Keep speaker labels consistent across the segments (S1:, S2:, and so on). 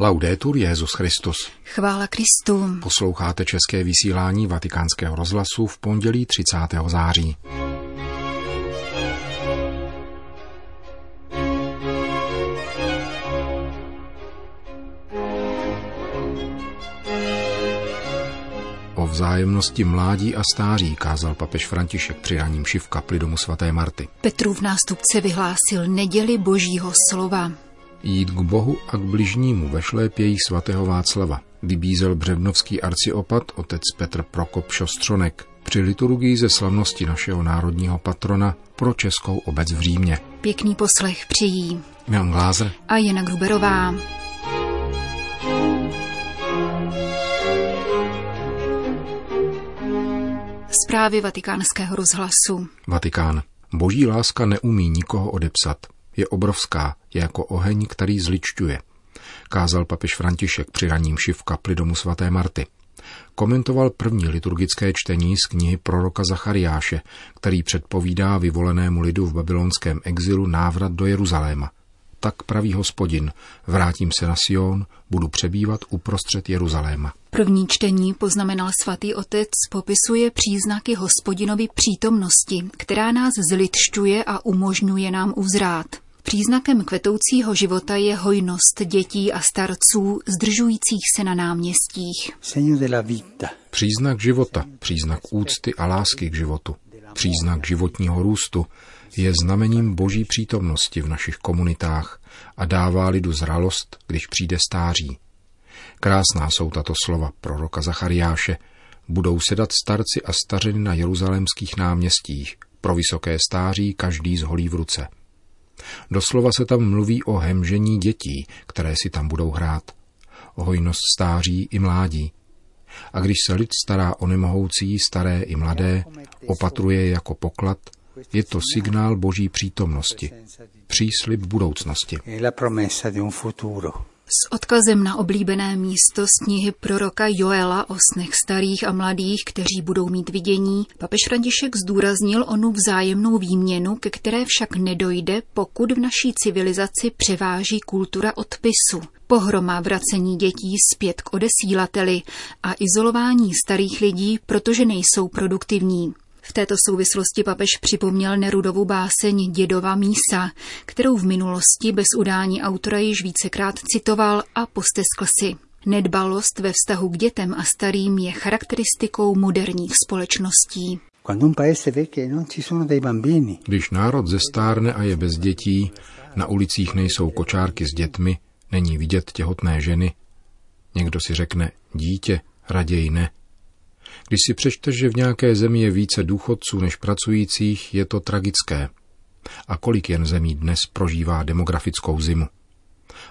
S1: Laudetur Jezus Christus.
S2: Chvála Kristu.
S1: Posloucháte české vysílání Vatikánského rozhlasu v pondělí 30. září. O vzájemnosti mládí a stáří kázal papež František při raním šiv kapli domu svaté Marty.
S2: Petrův nástupce vyhlásil neděli božího slova.
S1: Jít k Bohu a k bližnímu ve šlépějí svatého Václava. Vybízel břevnovský arciopat otec Petr Prokop Šostřonek při liturgii ze slavnosti našeho národního patrona pro českou obec v Římě.
S2: Pěkný poslech přijí.
S1: Milan Glázer
S2: a Jana Gruberová. Zprávy vatikánského rozhlasu.
S1: Vatikán. Boží láska neumí nikoho odepsat. Je obrovská, je jako oheň, který zličťuje. Kázal papež František při raním šiv kapli domu svaté Marty. Komentoval první liturgické čtení z knihy proroka Zachariáše, který předpovídá vyvolenému lidu v babylonském exilu návrat do Jeruzaléma. Tak praví hospodin, vrátím se na Sion, budu přebývat uprostřed Jeruzaléma.
S2: První čtení, poznamenal svatý otec, popisuje příznaky hospodinovy přítomnosti, která nás zlitšťuje a umožňuje nám uzrát. Příznakem kvetoucího života je hojnost dětí a starců zdržujících se na náměstích.
S1: Příznak života, příznak úcty a lásky k životu, příznak životního růstu je znamením boží přítomnosti v našich komunitách a dává lidu zralost, když přijde stáří. Krásná jsou tato slova proroka Zachariáše. Budou sedat starci a stařeny na jeruzalémských náměstích, pro vysoké stáří každý z holí v ruce. Doslova se tam mluví o hemžení dětí, které si tam budou hrát. O hojnost stáří i mládí. A když se lid stará o nemohoucí, staré i mladé, opatruje jako poklad, je to signál boží přítomnosti, příslip budoucnosti.
S2: S odkazem na oblíbené místo z knihy proroka Joela o snech starých a mladých, kteří budou mít vidění, papež František zdůraznil onu vzájemnou výměnu, ke které však nedojde, pokud v naší civilizaci převáží kultura odpisu, pohroma vracení dětí zpět k odesílateli a izolování starých lidí, protože nejsou produktivní. V této souvislosti papež připomněl Nerudovu báseň Dědova mísa, kterou v minulosti bez udání autora již vícekrát citoval a posteskl si. Nedbalost ve vztahu k dětem a starým je charakteristikou moderních společností.
S1: Když národ zestárne a je bez dětí, na ulicích nejsou kočárky s dětmi, není vidět těhotné ženy. Někdo si řekne, dítě, raději ne. Když si přečteš, že v nějaké zemi je více důchodců než pracujících, je to tragické. A kolik jen zemí dnes prožívá demografickou zimu.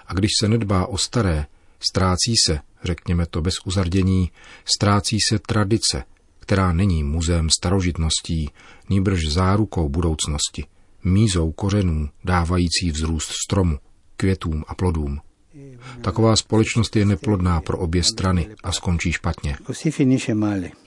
S1: A když se nedbá o staré, ztrácí se, řekněme to bez uzardění, ztrácí se tradice, která není muzeem starožitností, nýbrž zárukou budoucnosti, mízou kořenů, dávající vzrůst stromu, květům a plodům. Taková společnost je neplodná pro obě strany a skončí špatně.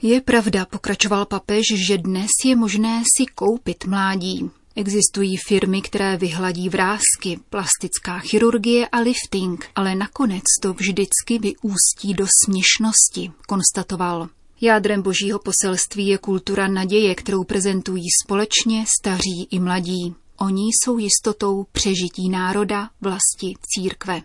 S2: Je pravda, pokračoval papež, že dnes je možné si koupit mládí. Existují firmy, které vyhladí vrázky, plastická chirurgie a lifting, ale nakonec to vždycky vyústí do směšnosti, konstatoval. Jádrem božího poselství je kultura naděje, kterou prezentují společně staří i mladí. Oni jsou jistotou přežití národa, vlasti, církve.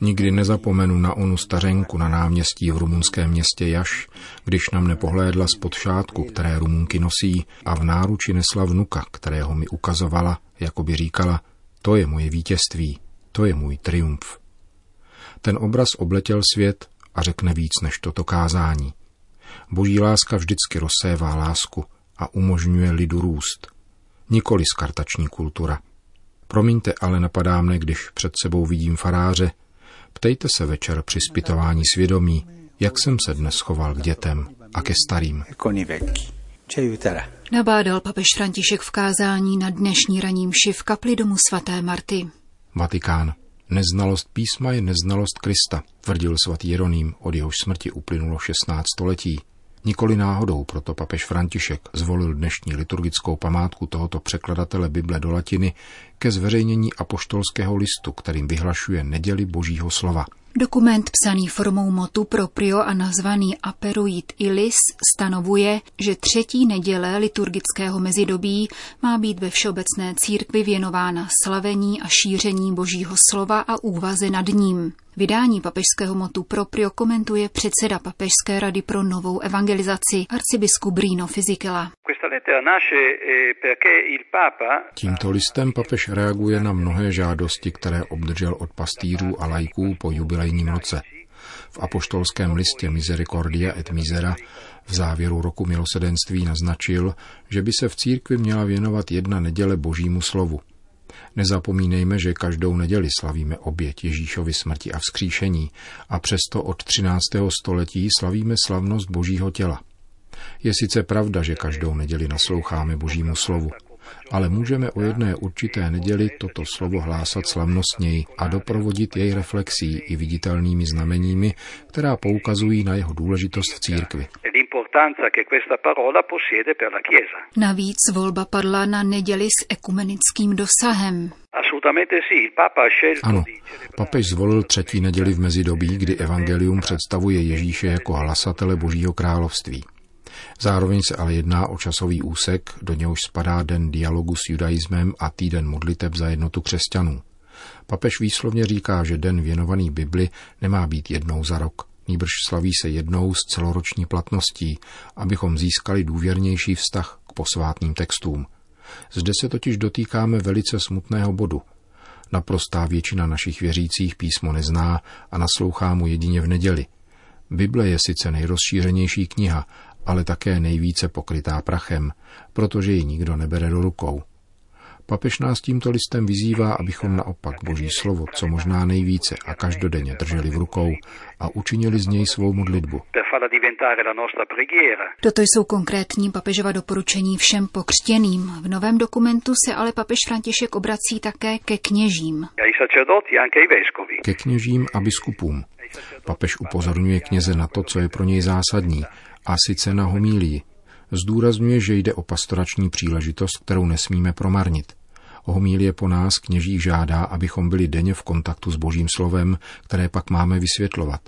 S1: Nikdy nezapomenu na onu stařenku na náměstí v rumunském městě Jaš, když na mne pohlédla z šátku, které rumunky nosí a v náruči nesla vnuka, kterého mi ukazovala, jako by říkala, to je moje vítězství, to je můj triumf. Ten obraz obletěl svět a řekne víc než toto kázání. Boží láska vždycky rozsévá lásku a umožňuje lidu růst. Nikoli skartační kultura. Promiňte, ale napadá mne, když před sebou vidím faráře. Ptejte se večer při zpytování svědomí, jak jsem se dnes choval k dětem a ke starým.
S2: Nabádal papež František v kázání na dnešní raním v kapli domu svaté Marty.
S1: Vatikán. Neznalost písma je neznalost Krista, tvrdil svatý Jeroným, od jehož smrti uplynulo 16 století. Nikoli náhodou proto papež František zvolil dnešní liturgickou památku tohoto překladatele Bible do latiny ke zveřejnění apoštolského listu, kterým vyhlašuje neděli božího slova –
S2: Dokument psaný formou motu proprio a nazvaný Aperuit Ilis stanovuje, že třetí neděle liturgického mezidobí má být ve všeobecné církvi věnována slavení a šíření božího slova a úvaze nad ním. Vydání papežského motu proprio komentuje předseda Papežské rady pro novou evangelizaci arcibiskup Brino Fizikela.
S1: Tímto listem papež reaguje na mnohé žádosti, které obdržel od pastýřů a lajků po jubilejním roce. V apoštolském listě Misericordia et Misera v závěru roku milosedenství naznačil, že by se v církvi měla věnovat jedna neděle božímu slovu. Nezapomínejme, že každou neděli slavíme oběť Ježíšovi smrti a vzkříšení a přesto od 13. století slavíme slavnost božího těla. Je sice pravda, že každou neděli nasloucháme božímu slovu, ale můžeme o jedné určité neděli toto slovo hlásat slavnostněji a doprovodit jej reflexí i viditelnými znameními, která poukazují na jeho důležitost v církvi.
S2: Navíc volba padla na neděli s ekumenickým dosahem.
S1: Ano, papež zvolil třetí neděli v mezidobí, kdy evangelium představuje Ježíše jako hlasatele Božího království. Zároveň se ale jedná o časový úsek, do něhož spadá den dialogu s judaismem a týden modliteb za jednotu křesťanů. Papež výslovně říká, že den věnovaný Bibli nemá být jednou za rok, nýbrž slaví se jednou s celoroční platností, abychom získali důvěrnější vztah k posvátným textům. Zde se totiž dotýkáme velice smutného bodu. Naprostá většina našich věřících písmo nezná a naslouchá mu jedině v neděli. Bible je sice nejrozšířenější kniha, ale také nejvíce pokrytá prachem, protože ji nikdo nebere do rukou. Papež nás tímto listem vyzývá, abychom naopak Boží slovo co možná nejvíce a každodenně drželi v rukou a učinili z něj svou modlitbu.
S2: Toto jsou konkrétní papežova doporučení všem pokřtěným. V novém dokumentu se ale papež František obrací také ke kněžím.
S1: Ke kněžím a biskupům. Papež upozorňuje kněze na to, co je pro něj zásadní, a sice na homílii. Zdůrazňuje, že jde o pastorační příležitost, kterou nesmíme promarnit. Homílie po nás kněží žádá, abychom byli denně v kontaktu s Božím slovem, které pak máme vysvětlovat.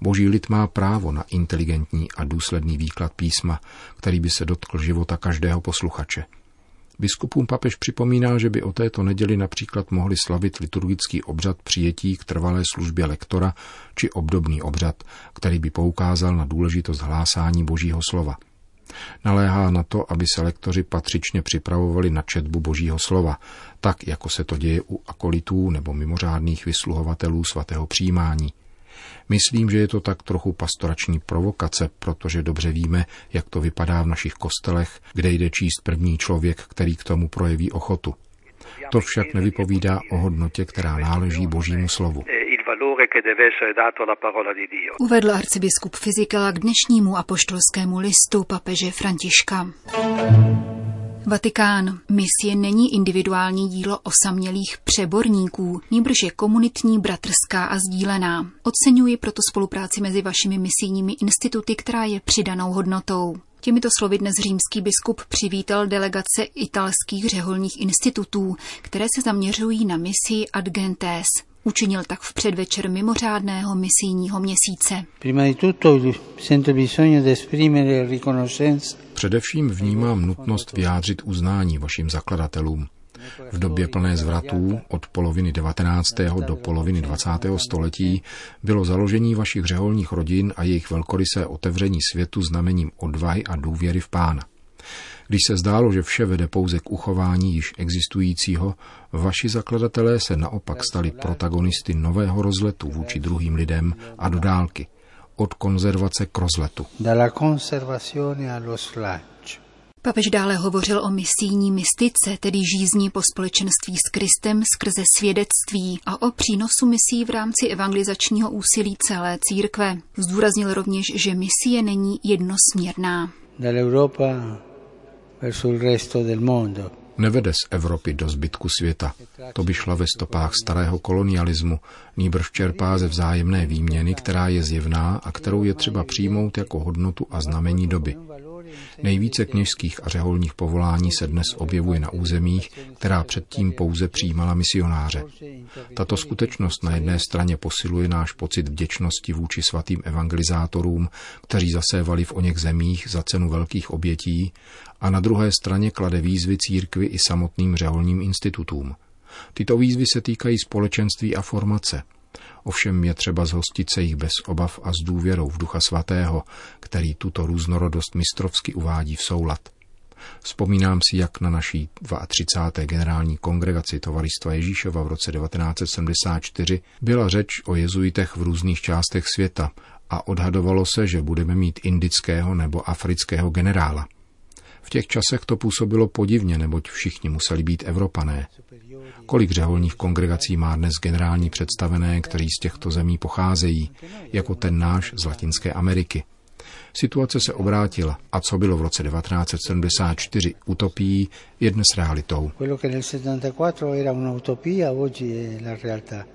S1: Boží lid má právo na inteligentní a důsledný výklad písma, který by se dotkl života každého posluchače. Biskupům papež připomíná, že by o této neděli například mohli slavit liturgický obřad přijetí k trvalé službě lektora či obdobný obřad, který by poukázal na důležitost hlásání božího slova. Naléhá na to, aby se lektoři patřičně připravovali na četbu božího slova, tak jako se to děje u akolitů nebo mimořádných vysluhovatelů svatého přijímání. Myslím, že je to tak trochu pastorační provokace, protože dobře víme, jak to vypadá v našich kostelech, kde jde číst první člověk, který k tomu projeví ochotu. To však nevypovídá o hodnotě, která náleží Božímu slovu.
S2: Uvedl arcibiskup Fizikela k dnešnímu apoštolskému listu papeže Františka. Vatikán. Misie není individuální dílo osamělých přeborníků, níbrž je komunitní, bratrská a sdílená. Oceňuji proto spolupráci mezi vašimi misijními instituty, která je přidanou hodnotou. Těmito slovy dnes římský biskup přivítal delegace italských řeholních institutů, které se zaměřují na misi Ad Gentes, Učinil tak v předvečer mimořádného misijního měsíce.
S1: Především vnímám nutnost vyjádřit uznání vašim zakladatelům. V době plné zvratů od poloviny 19. do poloviny 20. století bylo založení vašich řeholních rodin a jejich velkorysé otevření světu znamením odvahy a důvěry v pána. Když se zdálo, že vše vede pouze k uchování již existujícího, vaši zakladatelé se naopak stali protagonisty nového rozletu vůči druhým lidem a do dálky, od konzervace k rozletu.
S2: Papež dále hovořil o misijní mystice, tedy žízni po společenství s Kristem skrze svědectví a o přínosu misí v rámci evangelizačního úsilí celé církve. Zdůraznil rovněž, že misie není jednosměrná
S1: Nevede z Evropy do zbytku světa. To by šla ve stopách starého kolonialismu, nýbrž čerpá ze vzájemné výměny, která je zjevná a kterou je třeba přijmout jako hodnotu a znamení doby. Nejvíce kněžských a řeholních povolání se dnes objevuje na územích, která předtím pouze přijímala misionáře. Tato skutečnost na jedné straně posiluje náš pocit vděčnosti vůči svatým evangelizátorům, kteří zasévali v oněch zemích za cenu velkých obětí, a na druhé straně klade výzvy církvy i samotným řeholním institutům. Tyto výzvy se týkají společenství a formace – Ovšem je třeba zhostit se jich bez obav a s důvěrou v Ducha Svatého, který tuto různorodost mistrovsky uvádí v soulad. Vzpomínám si, jak na naší 32. generální kongregaci Tovaristva Ježíšova v roce 1974 byla řeč o jezuitech v různých částech světa a odhadovalo se, že budeme mít indického nebo afrického generála. V těch časech to působilo podivně, neboť všichni museli být Evropané. Kolik řeholních kongregací má dnes generální představené, kteří z těchto zemí pocházejí, jako ten náš z Latinské Ameriky. Situace se obrátila a co bylo v roce 1974 utopií, je dnes realitou.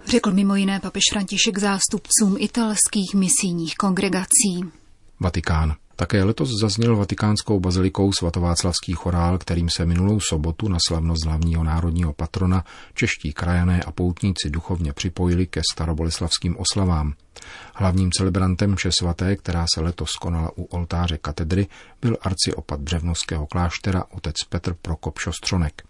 S2: Řekl mimo jiné papež František zástupcům italských misijních kongregací.
S1: Vatikán. Také letos zazněl vatikánskou bazilikou svatováclavský chorál, kterým se minulou sobotu na slavnost hlavního národního patrona čeští krajané a poutníci duchovně připojili ke staroboleslavským oslavám. Hlavním celebrantem vše svaté, která se letos konala u oltáře katedry, byl arciopat Břevnovského kláštera otec Petr Prokop Šostronek.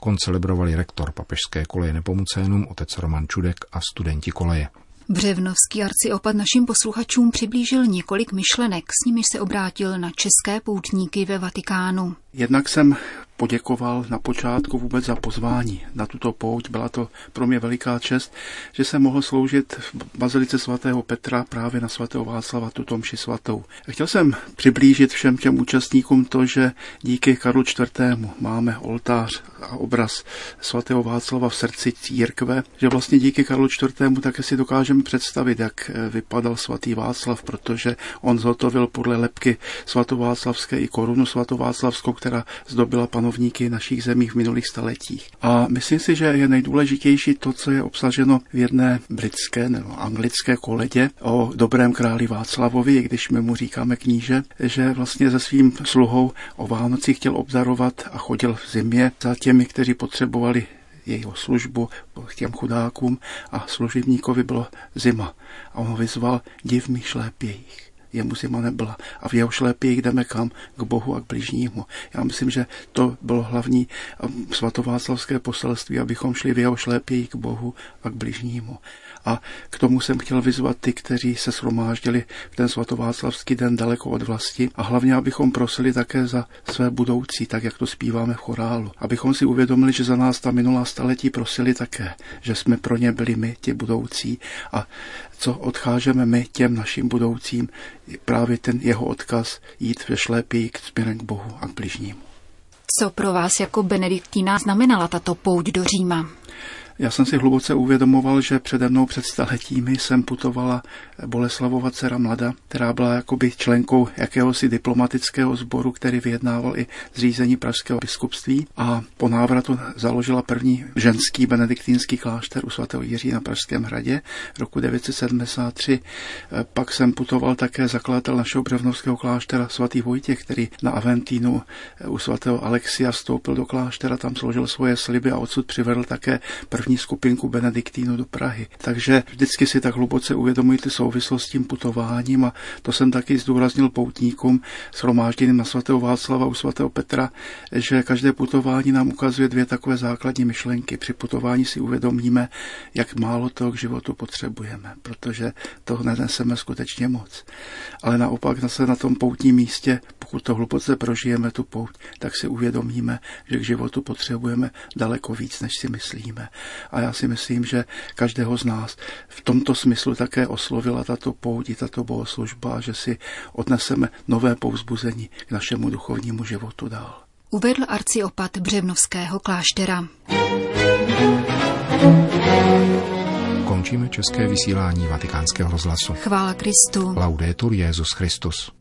S1: Koncelebrovali rektor papežské koleje Nepomucénum otec Roman Čudek a studenti koleje.
S2: Břevnovský arciopat našim posluchačům přiblížil několik myšlenek, s nimiž se obrátil na české poutníky ve Vatikánu.
S3: Jednak jsem poděkoval na počátku vůbec za pozvání na tuto pouť. Byla to pro mě veliká čest, že jsem mohl sloužit v Bazilice svatého Petra právě na svatého Václava tuto mši svatou. Chtěl jsem přiblížit všem těm účastníkům to, že díky Karlu IV. máme oltář a obraz svatého Václava v srdci církve, že vlastně díky Karlu IV. také si dokážeme představit, jak vypadal svatý Václav, protože on zhotovil podle lepky svatováclavské i korunu svatováclavskou, která zdobila panovníky našich zemí v minulých staletích. A myslím si, že je nejdůležitější to, co je obsaženo v jedné britské nebo anglické koledě o dobrém králi Václavovi, i když my mu říkáme kníže, že vlastně se svým sluhou o Vánoci chtěl obdarovat a chodil v zimě za těmi, kteří potřebovali jeho službu k těm chudákům a služebníkovi bylo zima. A on ho vyzval, div mi šlépějích jemu zima nebyla. A v jeho šlépě jdeme kam? K Bohu a k bližnímu. Já myslím, že to bylo hlavní um, svatováclavské poselství, abychom šli v jeho šlépě k Bohu a k bližnímu. A k tomu jsem chtěl vyzvat ty, kteří se shromáždili v ten svatováclavský den daleko od vlasti a hlavně, abychom prosili také za své budoucí, tak jak to zpíváme v chorálu. Abychom si uvědomili, že za nás ta minulá staletí prosili také, že jsme pro ně byli my, ti budoucí a co odcházíme my těm našim budoucím, právě ten jeho odkaz jít ve šlépí k směrem k Bohu a k bližnímu.
S2: Co pro vás jako benediktína znamenala tato pouť do Říma?
S3: Já jsem si hluboce uvědomoval, že přede mnou před staletími jsem putovala Boleslavova dcera Mlada, která byla jakoby členkou jakéhosi diplomatického sboru, který vyjednával i zřízení pražského biskupství a po návratu založila první ženský benediktínský klášter u svatého Jiří na Pražském hradě roku 973. Pak jsem putoval také zakladatel našeho břevnovského kláštera svatý Vojtěch, který na Aventínu u svatého Alexia vstoupil do kláštera, tam složil svoje sliby a odsud přivedl také první první skupinku Benediktínu do Prahy. Takže vždycky si tak hluboce uvědomují ty souvislosti s tím putováním a to jsem taky zdůraznil poutníkům shromážděným na svatého Václava u svatého Petra, že každé putování nám ukazuje dvě takové základní myšlenky. Při putování si uvědomíme, jak málo toho k životu potřebujeme, protože toho neneseme skutečně moc. Ale naopak zase na tom poutním místě, pokud to hluboce prožijeme tu pouť, tak si uvědomíme, že k životu potřebujeme daleko víc, než si myslíme. A já si myslím, že každého z nás v tomto smyslu také oslovila tato pouť, tato bohoslužba, že si odneseme nové povzbuzení k našemu duchovnímu životu dál.
S2: Uvedl arciopat Břevnovského kláštera.
S1: Končíme české vysílání vatikánského rozhlasu.
S2: Chvála Kristu.
S1: Laudetur Jezus Christus.